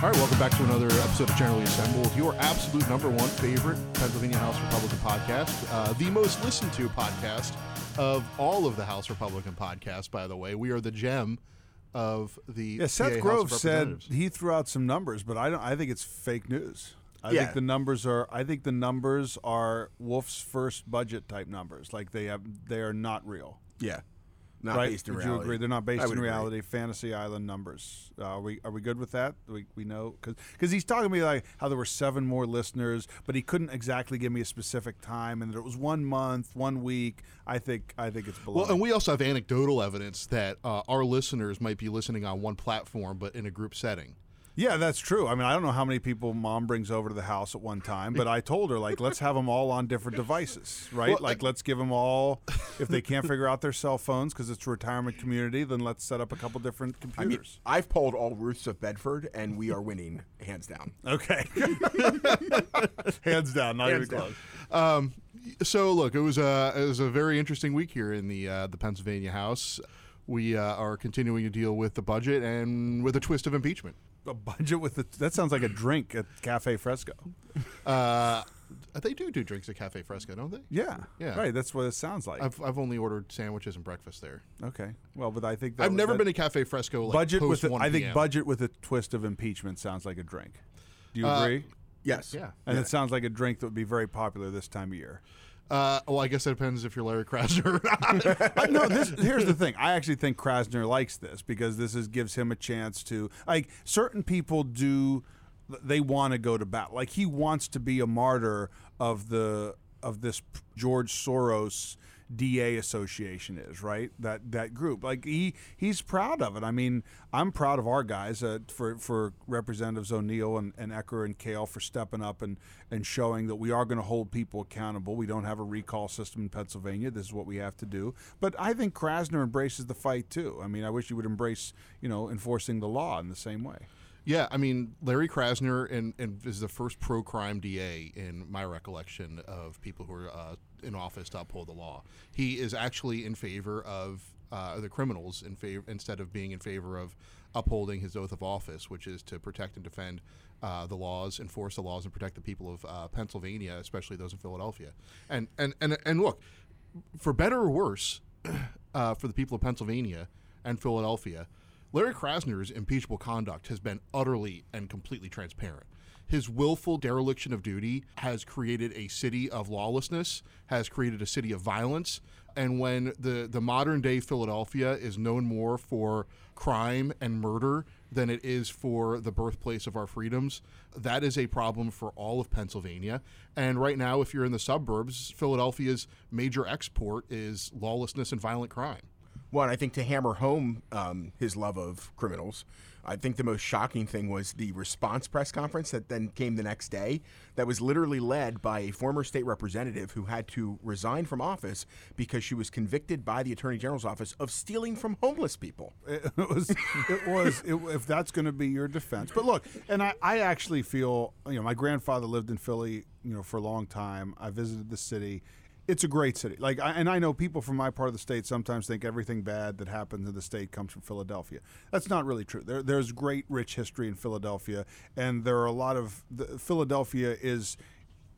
All right, welcome back to another episode of Generally Assembled, your absolute number one favorite Pennsylvania House Republican podcast, uh, the most listened to podcast of all of the House Republican podcasts. By the way, we are the gem of the Yeah, PA Seth House Grove of said he threw out some numbers, but I don't. I think it's fake news. I Yeah. think the numbers are. I think the numbers are Wolf's first budget type numbers. Like they have, they are not real. Yeah. Not right? based in Would reality. you agree? They're not based I in would agree. reality. Fantasy Island numbers. Uh, are we are we good with that? We, we know because he's talking to me like how there were seven more listeners, but he couldn't exactly give me a specific time, and that it was one month, one week. I think I think it's below. Well, and we also have anecdotal evidence that uh, our listeners might be listening on one platform, but in a group setting. Yeah, that's true. I mean, I don't know how many people mom brings over to the house at one time, but I told her like, let's have them all on different devices, right? Well, like, let's give them all. If they can't figure out their cell phones because it's a retirement community, then let's set up a couple different I mean, computers. I've polled all Ruths of Bedford, and we are winning hands down. okay, hands down, not Hands even down. close. Um, so look, it was a it was a very interesting week here in the uh, the Pennsylvania House. We uh, are continuing to deal with the budget and with a twist of impeachment. A budget with the, that sounds like a drink at Cafe Fresco. Uh, they do do drinks at Cafe Fresco, don't they? Yeah, Yeah. right. That's what it sounds like. I've, I've only ordered sandwiches and breakfast there. okay, well, but I think that, I've never that been to Cafe Fresco. Like budget with. post A, 1 I think budget with a twist of impeachment sounds like a drink. Do you Uh, agree? Yes. Yeah. And Yeah. it sounds like a drink that would be very popular this time of year. Uh, well, I guess it depends if you're Larry Krasner. Uh, no, this here's the thing. I actually think Krasner likes this because this is gives him a chance to like certain people do they want to go to battle. Like he wants to be a martyr of the of this George Soros DA association is, right? That that group. Like he he's proud of it. I mean, I'm proud of our guys uh, for for Representatives O'Neal and, and Ecker and Kail for stepping up and and showing that we are going to hold people accountable. We don't have a recall system in Pennsylvania. This is what we have to do. But I think Krasner embraces the fight too. I mean, I wish he would embrace, you know, enforcing the law in the same way. Yeah, I mean, Larry Krasner and, and is the first pro-crime DA in my recollection of people who are uh, in office to uphold the law. He is actually in favor of uh, the criminals in favor instead of being in favor of upholding his oath of office, which is to protect and defend uh, the laws, enforce the laws, and protect the people of uh, Pennsylvania, especially those in Philadelphia. And and and and look, for better or worse, uh, for the people of Pennsylvania and Philadelphia, Larry Krasner's impeachable conduct has been utterly and completely transparent. His willful dereliction of duty has created a city of lawlessness, has created a city of violence. And when the, the modern day Philadelphia is known more for crime and murder than it is for the birthplace of our freedoms, that is a problem for all of Pennsylvania. And right now, if you're in the suburbs, Philadelphia's major export is lawlessness and violent crime. And I think to hammer home um, his love of criminals, I think the most shocking thing was the response press conference that then came the next day that was literally led by a former state representative who had to resign from office because she was convicted by the attorney general's office of stealing from homeless people. It was, it was, it, if that's going to be your defense. But look, and I, I actually feel, you know, my grandfather lived in Philly, you know, for a long time. I visited the city. It's a great city. Like, I, and I know people from my part of the state sometimes think everything bad that happens in the state comes from Philadelphia. That's not really true. There, there's great, rich history in Philadelphia, and there are a lot of the, Philadelphia is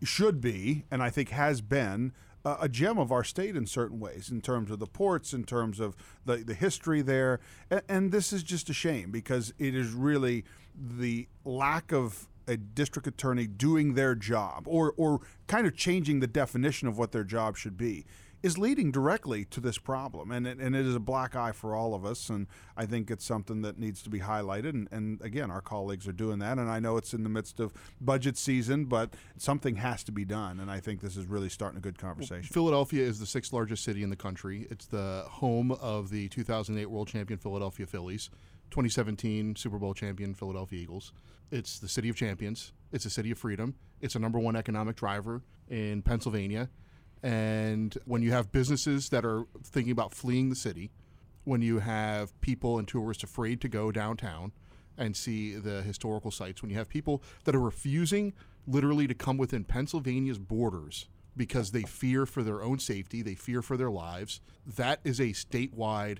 should be, and I think has been, uh, a gem of our state in certain ways, in terms of the ports, in terms of the, the history there. And, and this is just a shame because it is really the lack of a district attorney doing their job or, or kind of changing the definition of what their job should be is leading directly to this problem. And it, and it is a black eye for all of us. And I think it's something that needs to be highlighted. And, and again, our colleagues are doing that. And I know it's in the midst of budget season, but something has to be done. And I think this is really starting a good conversation. Philadelphia is the sixth largest city in the country. It's the home of the 2008 World Champion Philadelphia Phillies, 2017 Super Bowl champion Philadelphia Eagles. It's the city of champions. It's a city of freedom. It's a number one economic driver in Pennsylvania. And when you have businesses that are thinking about fleeing the city, when you have people and tourists afraid to go downtown and see the historical sites, when you have people that are refusing literally to come within Pennsylvania's borders because they fear for their own safety, they fear for their lives, that is a statewide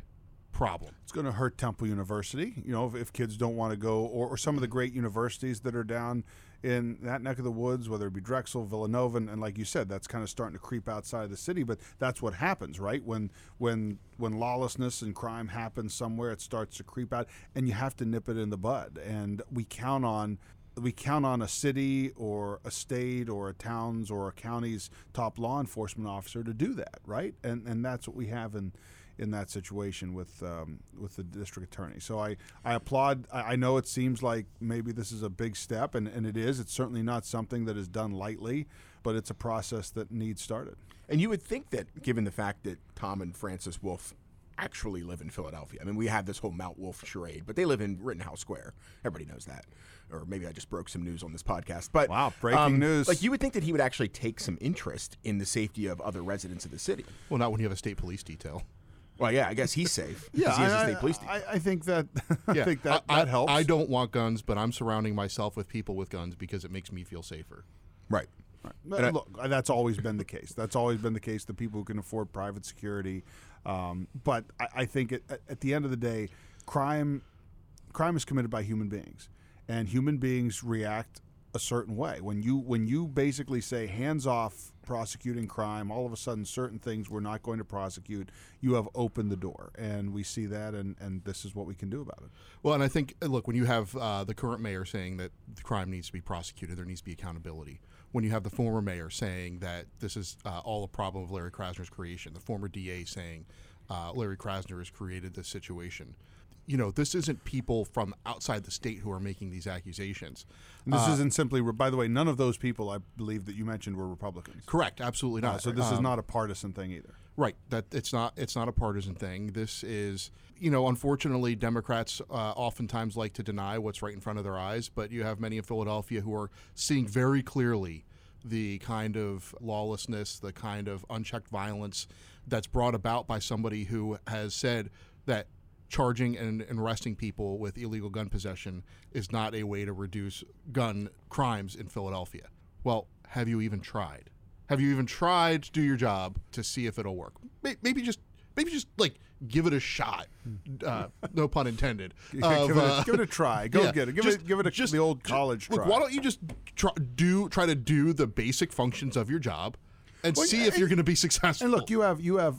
problem. It's going to hurt Temple University. You know, if, if kids don't want to go, or, or some of the great universities that are down in that neck of the woods, whether it be Drexel, Villanova, and, and like you said, that's kind of starting to creep outside of the city. But that's what happens, right? When when when lawlessness and crime happens somewhere, it starts to creep out, and you have to nip it in the bud. And we count on we count on a city or a state or a town's or a county's top law enforcement officer to do that, right? And and that's what we have in in that situation with um, with the district attorney. So I, I applaud. I, I know it seems like maybe this is a big step, and, and it is. It's certainly not something that is done lightly, but it's a process that needs started. And you would think that, given the fact that Tom and Frances Wolf actually live in Philadelphia, I mean, we have this whole Mount Wolf charade, but they live in Rittenhouse Square. Everybody knows that. Or maybe I just broke some news on this podcast. But Wow, breaking um, news. Like you would think that he would actually take some interest in the safety of other residents of the city. Well, not when you have a state police detail. Well, yeah, I guess he's safe. 'cause he has a I, state police team. I, I think that I think that, I, that helps. I don't want guns, but I'm surrounding myself with people with guns because it makes me feel safer. right. But I- look, that's always been the case. That's always been the case. The people who can afford private security, um, but I, I think at, at the end of the day, crime crime is committed by human beings, and human beings react a certain way. When you when you basically say hands off prosecuting crime, all of a sudden certain things we're not going to prosecute. You have opened the door, and we see that, and and this is what we can do about it. Well, and I think, uh, look, when you have uh, the current mayor saying that the crime needs to be prosecuted, there needs to be accountability. When you have the former mayor saying that this is uh, all a problem of Larry Krasner's creation, the former DA saying uh, Larry Krasner has created this situation. You know, this isn't people from outside the state who are making these accusations. And this isn't simply. By the way, none of those people I believe that you mentioned were Republicans. Correct, absolutely Uh, not. so this is Um, not a partisan thing either. Right. That it's not it's not a partisan thing. This is you know unfortunately Democrats uh, oftentimes like to deny what's right in front of their eyes, but you have many in Philadelphia who are seeing very clearly the kind of lawlessness, the kind of unchecked violence that's brought about by somebody who has said that charging and, and arresting people with illegal gun possession is not a way to reduce gun crimes in Philadelphia. Well, have you even tried? Have you even tried to do your job to see if it'll work? Maybe just maybe just like give it a shot. Uh, no pun intended. give, it a, uh, give it a try. Go yeah, get it. Give just- it. Give it a, just- the old college Look, try. why don't you just try, do try to do the basic functions of your job and Well, see yeah, if you're going to be successful? and look, you have you have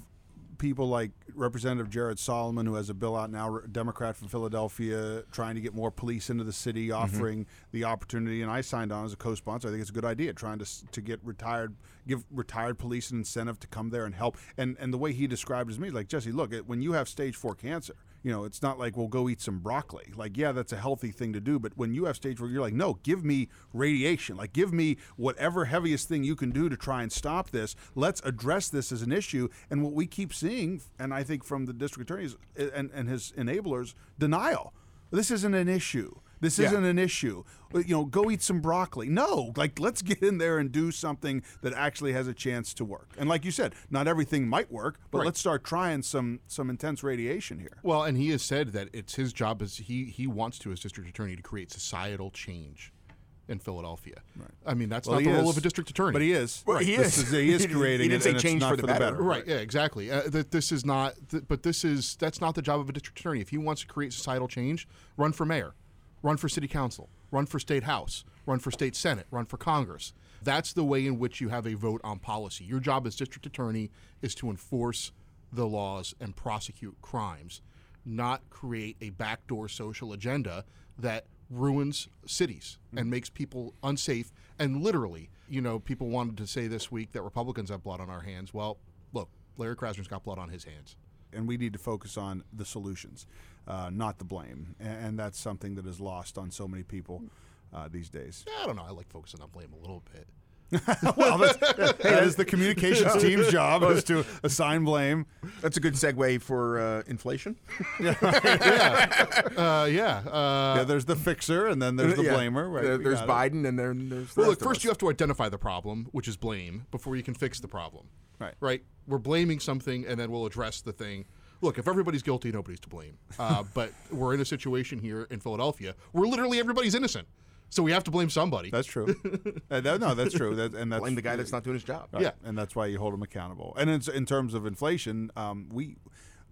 people like Representative Jared Solomon, who has a bill out now, Democrat from Philadelphia, trying to get more police into the city, Mm-hmm. offering the opportunity. And I signed on as a co-sponsor. I think it's a good idea, trying to to get retired, give retired police an incentive to come there and help. And and the way he described it to me, like Jesse, look, when you have stage four cancer. You know, it's not like we'll go eat some broccoli. Like, yeah, that's a healthy thing to do. But when you have stage four, you're like, no, give me radiation. Like, give me whatever heaviest thing you can do to try and stop this. Let's address this as an issue. And what we keep seeing, and I think from the district attorneys and, and his enablers, denial. This isn't an issue. This Yeah. isn't an issue. You know, go eat some broccoli. No, like let's get in there and do something that actually has a chance to work. And like you said, not everything might work, but Right. let's start trying some some intense radiation here. Well, and he has said that it's his job as he he wants to as district attorney to create societal change in Philadelphia. Right. I mean, that's Well, not the role is. of a district attorney. But he is. Well, he This is. he is creating he didn't say and it's change not for the better. Right. Yeah. Exactly. Uh, that this is not. Th- but this is that's not the job of a district attorney. If he wants to create societal change, run for mayor, run for city council, run for state house, run for state senate, run for Congress. That's the way in which you have a vote on policy. Your job as district attorney is to enforce the laws and prosecute crimes, not create a backdoor social agenda that ruins cities hmm. and makes people unsafe. And literally, you know, people wanted to say this week that Republicans have blood on our hands. Well, look, Larry Krasner's got blood on his hands. and we need to focus on the solutions, uh, not the blame. And, and that's something that is lost on so many people uh, these days. I don't know. I like focusing on blame a little bit. well, that's, hey, that is the communications team's job is to assign blame. That's a good segue for uh, inflation. Uh, yeah. Uh, yeah, there's the fixer, and then there's the Yeah. blamer. Right? There- We there's it. Biden, and then there's. The well, look, first us. you have to identify the problem, which is blame, before you can fix the problem. Right. Right? We're blaming something, and then we'll address the thing. Look, if everybody's guilty, nobody's to blame. Uh, but we're in a situation here in Philadelphia where literally everybody's innocent. So we have to blame somebody. That's true. Uh, that- no, that's true. That, and that's blame the guy that's not doing his job. Right. Yeah. and that's why you hold him accountable. And in, in terms of inflation, um, we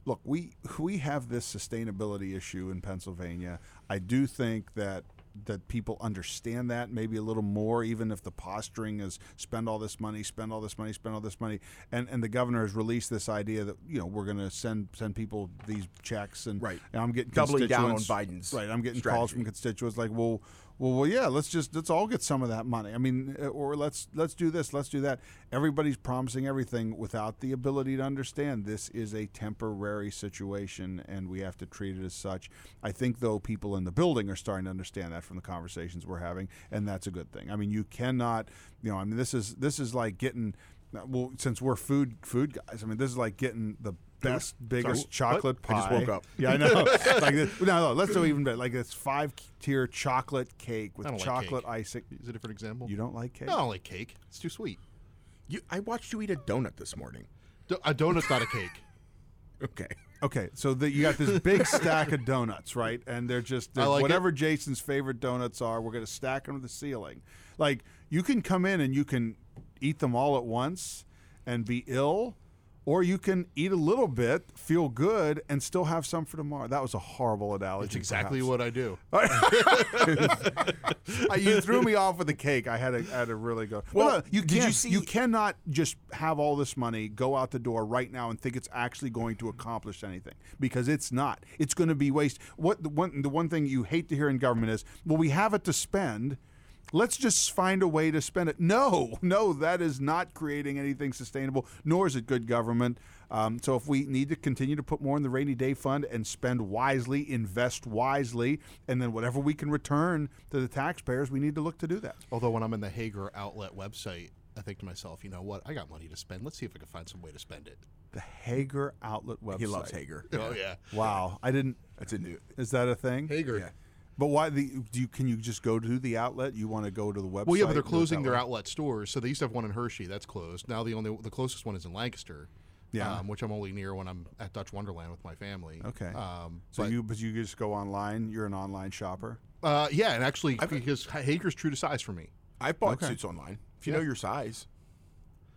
look, we we have this sustainability issue in Pennsylvania. I do think that that people understand that maybe a little more, even if the posturing is spend all this money, spend all this money, spend all this money, and and the governor has released this idea that you know we're going to send send people these checks and Right. and I'm getting Doubling down on Biden's right. I'm getting calls from constituents like, well, well, well, yeah, let's just let's all get some of that money. I mean, uh, or let's let's do this, let's do that. Everybody's promising everything without the ability to understand this is a temporary situation, and we have to treat it as such. I think though people in the building are starting to understand that from the conversations we're having, and that's a good thing. I mean, you cannot, you know, I mean, this is this is like getting. Well, since we're food food guys, I mean, this is like getting the best, biggest what? chocolate pie. I just woke up. Yeah, I know. like this, no, no. Let's do even better. Like this five-tier chocolate cake with like chocolate cake. icing. Is it a different example? You don't like cake? No, I don't like cake. It's too sweet. You, I watched you eat a donut this morning. Do- a donut's not a cake. Okay. Okay, so the, you got this big stack of donuts, right? And they're just they're like it. whatever Jason's favorite donuts are. We're going to stack them to the ceiling. Like you can come in and you can eat them all at once and be ill, or you can eat a little bit, feel good, and still have some for tomorrow. That was a horrible analogy. It's exactly perhaps. what I do. You threw me off with the cake. I had to, I had to really go. Well, Well, no, you did you see- You cannot just have all this money go out the door right now and think it's actually going to accomplish anything because it's not. It's going to be waste. What the one the one thing you hate to hear in government is, well, we have it to spend. Let's just find a way to spend it. No, no, that is not creating anything sustainable, nor is it good government. Um, so, if we need to continue to put more in the rainy day fund and spend wisely, invest wisely, and then whatever we can return to the taxpayers, we need to look to do that. Although when I'm in the Haggar Outlet website, I think to myself, you know what? I got money to spend. Let's see if I can find some way to spend it. The Haggar Outlet website. He loves Haggar. Oh yeah, Wow, I didn't. That's a new. Is that a thing? Haggar. Yeah. But why the? Do you can you just go to the outlet? You want to go to the website? Well, yeah, but they're and do it closing their outlet stores. So they used to have one in Hershey. That's closed. Now the only the closest one is in Lancaster. Yeah. um, which I'm only near when I'm at Dutch Wonderland with my family. Okay. Um, So but, you, but you just go online. You're an online shopper. uh, yeah, and actually because Haggar's true to size for me. I bought Okay. suits online. If you know your size.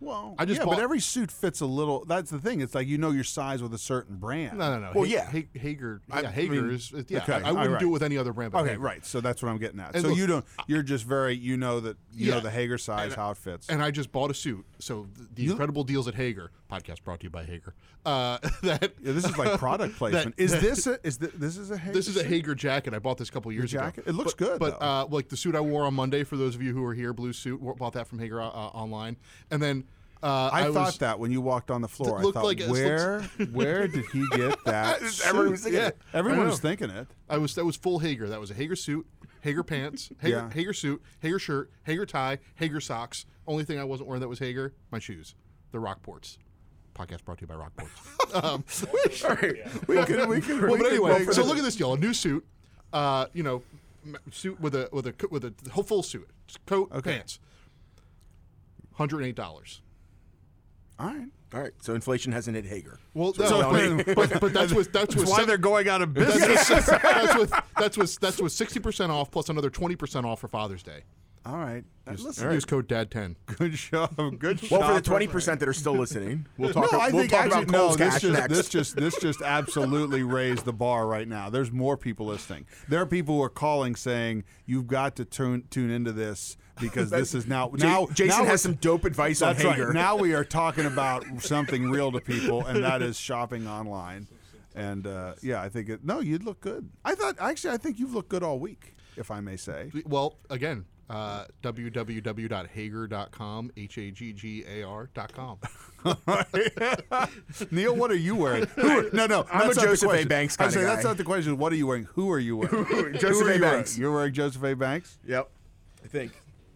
Well, I just yeah, bought- but every suit fits a little. That's the thing. It's like you know your size with a certain brand. No, no, no. Well, Ha- yeah. Ha- Haggar. I yeah, Haggar mean- is. Yeah, Okay, I, I wouldn't all do it with any other brand. But Okay, Haggar. right. So that's what I'm getting at. And so look, you don't. You're just very. You know that. You know the Haggar size, And- how it fits. And I just bought a suit. So th- the incredible deals at Haggar podcast brought to you by Haggar. Uh, that yeah, this is like product placement. is this a? Is this, this is a Haggar? This is a suit? Haggar jacket. I bought this a couple years jacket? ago. It looks But- good, But uh, like the suit I wore on Monday, for those of you who were here, blue suit, bought that from Haggar uh, uh, online. And then uh, I, I, thought was, that when you walked on the floor, I thought, like where, where did he get that? Everyone was thinking Yeah. it. Everyone I was thinking it. I was that was full Haggar. That was a Haggar suit, Haggar pants, Haggar, Yeah. Haggar suit, Haggar shirt, Haggar tie, Haggar socks. Only thing I wasn't wearing that was Haggar, my shoes, the Rockports. Podcast brought to you by Rockports. um, All right. We could. We could. well, but anyway, so look at this deal: a new suit, uh, you know, suit with a with a with a whole full suit, coat, Okay. pants, hundred eight dollars. All right. All right. So inflation hasn't hit Haggar. Well, So no, tell me- but, but that's with that's, That's with why sev- they're going out of that's business. with, that's with that's with that's with sixty percent off plus another twenty percent off for Father's Day. All right. Uh, Use, Listen, use code Dad ten. good job. Good Well, for the twenty percent that are still listening, we'll talk. No, I we'll think talk actually about no. Cole's This just next. this just this just absolutely raised the bar right now. There's more people listening. There are people who are calling saying you've got to tune tune into this because this is now Ja- now Jason now has some dope advice on That's Haggar. right. Now we are talking about something real to people, and that is shopping online. And uh, yeah, I think it. No, you'd look good. I thought actually, I think you've looked good all week, if I may say. Well, again, uh, www.haggar.com, h a g g a r.com. Neil, what are you wearing? Who, no, no, I'm that's a not the Joseph A. question. Banks I kinda say that's not the question. What are you wearing? Who are you wearing? Joseph Who are A. you wearing? Banks. You're wearing Joseph A. Banks. Yep. I think.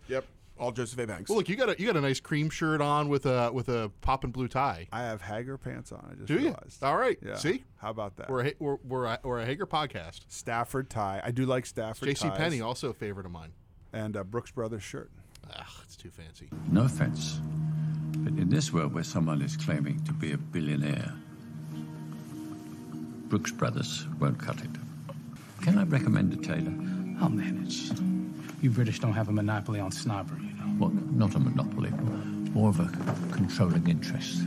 Yep. All Joseph A. Banks. Well, look, you got a you got a nice cream shirt on with a with a poppin' blue tie. I have Haggar pants on. I just Do you? realized. All right. Yeah. See, How about that? we're a, Ha- we're we're a, we're a Haggar podcast. Stafford tie. I do like Stafford J.C. ties. Penney, also a favorite of mine. and a Brooks Brothers shirt. Ugh, it's too fancy. No offense, but in this world where someone is claiming to be a billionaire, Brooks Brothers won't cut it. Can I recommend a tailor? Oh, I'll manage. You British don't have a monopoly on snobbery, you know. Well, not a monopoly, more of a controlling interest.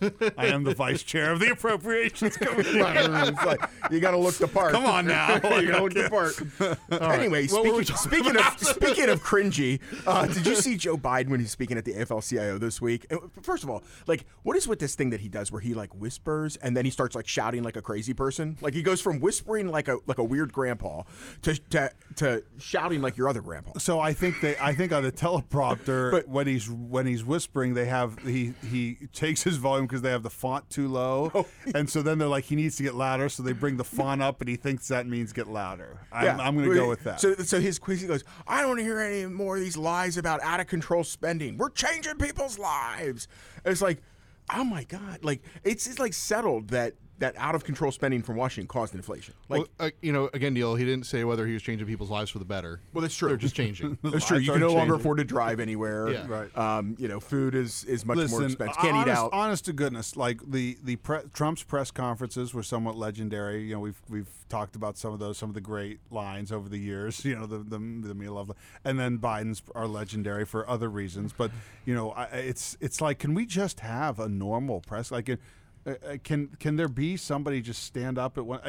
Well, I am the vice chair of the appropriations committee. it's like, you got to look the part. Come on now. you got to look the part. Anyway, What were we speaking, speaking of speaking of cringy, uh, did you see Joe Biden when he's speaking at the AFL-CIO this week? And First of all, like, what is with this thing that he does where he like whispers and then he starts like shouting like a crazy person? Like he goes from whispering like a like a weird grandpa to to, to shouting like your other grandpa. So I think they, I think on the teleprompter But- when he's when he's whispering, they have he he takes his volume because they have the font too low, Oh. and so then they're like he needs to get louder, so they bring the font up, and he thinks that means get louder. I'm, I'm going to go with that. So, so his quiz, he goes, I don't want to hear any more of these lies about out of control spending. We're changing people's lives. And it's like, oh my god, like it's it's like settled that that out of control spending from Washington caused inflation. Like, well, uh, you know, again, Neil, he didn't say whether he was changing people's lives for the better. Well, that's true. They're just changing. that's true. You can no longer afford to drive anywhere. Yeah. Right. Um, you know, food is is much more expensive. Can't eat out. honest to goodness, like the the pre- Trump's press conferences were somewhat legendary. You know, we've we've talked about some of those, some of the great lines over the years. You know, the the, the me love, and then Biden's are legendary for other reasons. But you know, I, it's it's like, can we just have a normal press? Like, uh, uh, can can there be somebody just stand up at one?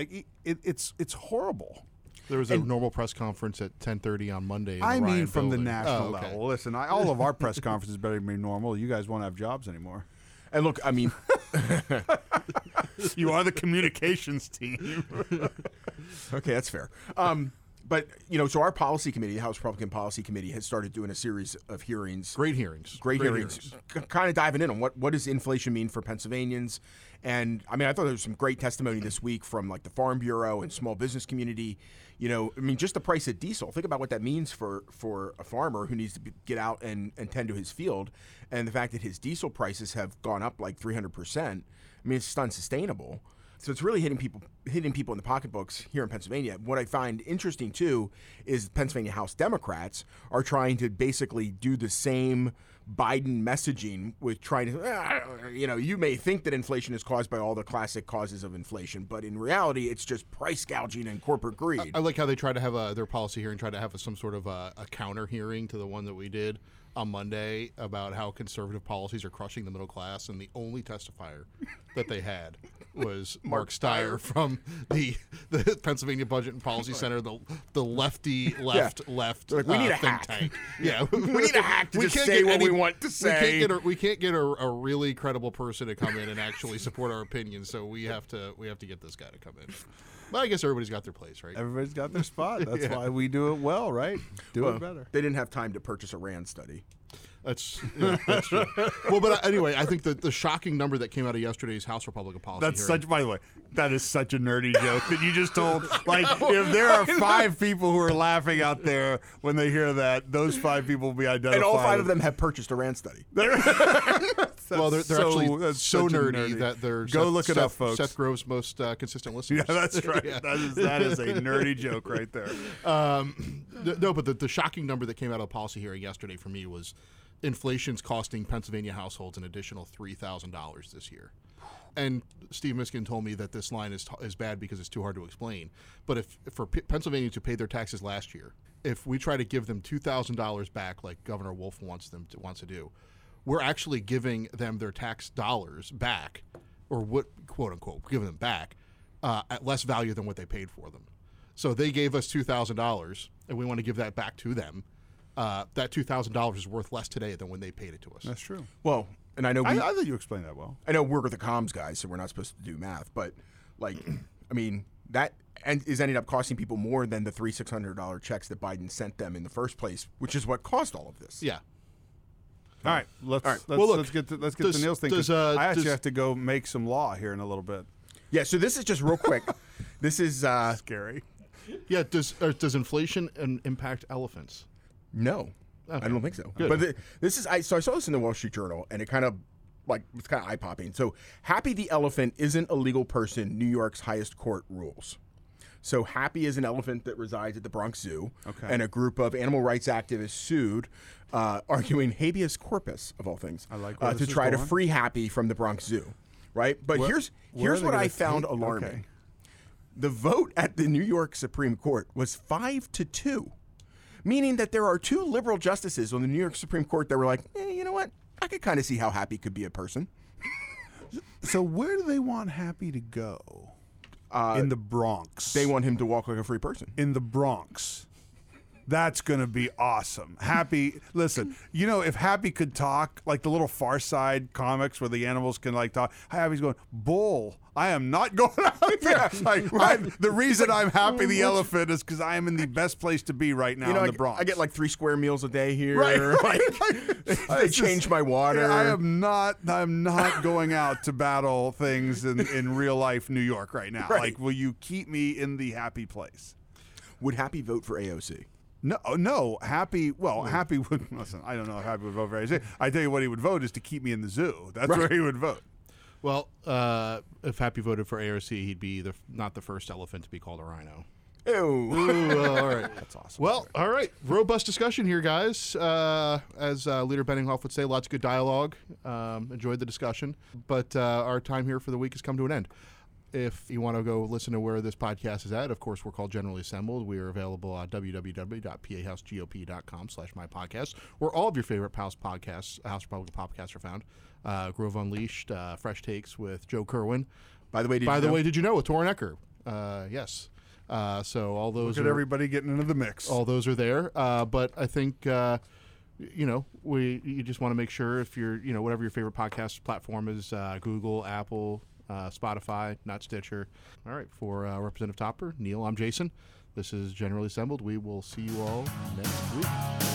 It, it's it's horrible. There was a normal press conference at 10:30 on Monday. I mean, Ryan from the national Oh, okay. level. Listen, I, all of our press conferences better be normal. You guys won't have jobs anymore. and look, I mean, You are the communications team. Okay, that's fair. Um, but you know, so our policy committee, the House Republican Policy Committee, has started doing a series of hearings. Great hearings. Great, hearings, kind of diving in on what what does inflation mean for Pennsylvanians. And I mean, I thought there was some great testimony this week from like the Farm Bureau and small business community. You know, I mean, just the price of diesel. Think about what that means for for a farmer who needs to be, get out and, and tend to his field, and the fact that his diesel prices have gone up like three hundred percent. I mean, it's just unsustainable. So it's really hitting people hitting people in the pocketbooks here in Pennsylvania. What I find interesting too is Pennsylvania House Democrats are trying to basically do the same Biden messaging with trying to "Ah, you know, you may think that inflation is caused by all the classic causes of inflation, but in reality it's just price gouging and corporate greed. I like how they try to have a, their policy hearing, try to have a, some sort of a, a counter hearing to the one that we did on Monday about how conservative policies are crushing the middle class, and the only testifier that they had was Marc Stier from the the Pennsylvania Budget and Policy Center, the the lefty left left They're like, "We uh, need a think hack." tank. Yeah, We need a hack to just can't say get what we want to We say. can't get a, we can't get a, a really credible person to come in and actually support our opinion, so we have to we have to get this guy to come in. But I guess everybody's got their place, right? Everybody's got their spot. That's why we do it well, right? Do Well, it better. They didn't have time to purchase a RAND study. That's, yeah, that's true. well, but uh, anyway, I think the, the shocking number that came out of yesterday's House Republican policy That's hearing, such. By the way, that is such a nerdy joke that you just told. Like, if there are five people who are laughing out there when they hear that, those five people will be identified. And all five of them have purchased a RAND study. well, they're, they're so- actually that's so nerdy, nerdy- that they're Go Seth, look it Seth, up, folks. Seth Grove's most uh, consistent listeners. Yeah, that's right. Yeah. That is that is a nerdy joke right there. Um, th- no, but the, the shocking number that came out of the policy hearing yesterday for me was inflation's costing Pennsylvania households an additional three thousand dollars this year. And Steve Miskin told me that this line is is bad because it's too hard to explain. But if for P- Pennsylvanians who paid their taxes last year, if we try to give them two thousand dollars back, like Governor Wolf wants them to, wants to do, we're actually giving them their tax dollars back, or what quote unquote giving them back uh, at less value than what they paid for them. So they gave us two thousand dollars, and we want to give that back to them. Uh, that two thousand dollars is worth less today than when they paid it to us. That's true. Well, and I know we, I, I thought you explained that well. I know we're the comms guys, so we're not supposed to do math, but like, I mean, that and is ending up costing people more than the three six hundred dollar checks that Biden sent them in the first place, which is what caused all of this. Yeah. All right, let's All right. let's, Well, look, let's get to, let's get does- to Neil's thing. does, 'cause uh, I actually does- have to go make some law here in a little bit. Yeah. So this is just real quick. this is uh, Scary. Yeah. Does uh, does inflation um, impact elephants? No, I don't think so. Good. But the, this is I so I saw this in the Wall Street Journal, and it kind of like it's kind of eye popping. So Happy the elephant isn't a legal person. New York's highest court rules. So Happy is an elephant that resides at the Bronx Zoo, Okay. and a group of animal rights activists sued, uh, arguing habeas corpus of all things, I like uh, to try to free Happy from the Bronx Zoo, right? But here's here's what I found take- alarming. okay. The vote at the New York Supreme Court was five to two, meaning that there are two liberal justices on the New York Supreme Court that were like, eh, you know what? I could kind of see how Happy could be a person. So where do they want Happy to go? Uh, in the Bronx. they want him to walk like a free person. in the Bronx. That's gonna be awesome. Happy, listen. You know, if Happy could talk, like the little Far Side comics where the animals can like talk. Happy's going, Bull. I am not going out there. Like, I- the reason I'm Happy the elephant is because I am in the best place to be right now You know, in the Bronx. I get like three square meals a day here. Right, right, like, right. they just- change my water. Yeah, I am not. I'm not going out to battle things in, in real life New York right now. Right. Like, will you keep me in the happy place? Would Happy vote for AOC? No, no. Happy. Well, Happy would. Listen, I don't know if Happy would vote for AOC. I tell you what he would vote is to keep me in the zoo. That's where he would vote. Well, uh, if Happy voted for AOC, he'd be the not the first elephant to be called a rhino. Ew. Ooh, all right. That's awesome. Well, all right. Robust discussion here, guys. Uh, as uh, Leader Benninghoff would say, lots of good dialogue. Um, enjoyed the discussion. But uh, our time here for the week has come to an end. If you want to go listen to where this podcast is at, of course, we're called Generally Assembled. We are available at www.pahousegop.com slash my podcast, where all of your favorite House podcasts, House Republican podcasts are found. Uh, Grove Unleashed, uh, Fresh Takes with Joe Kerwin. By the way, did By you the know- way, did you know with Torren Ecker? Uh, yes. Uh, so all those Look at are everybody getting into the mix. all those are there. Uh, but I think uh, you know we you just want to make sure if you're you know whatever your favorite podcast platform is, uh, Google, Apple, uh, Spotify, not Stitcher. All right, for uh, Representative Topper, Neil, I'm Jason. This is Generally Assembled. We will see you all next week.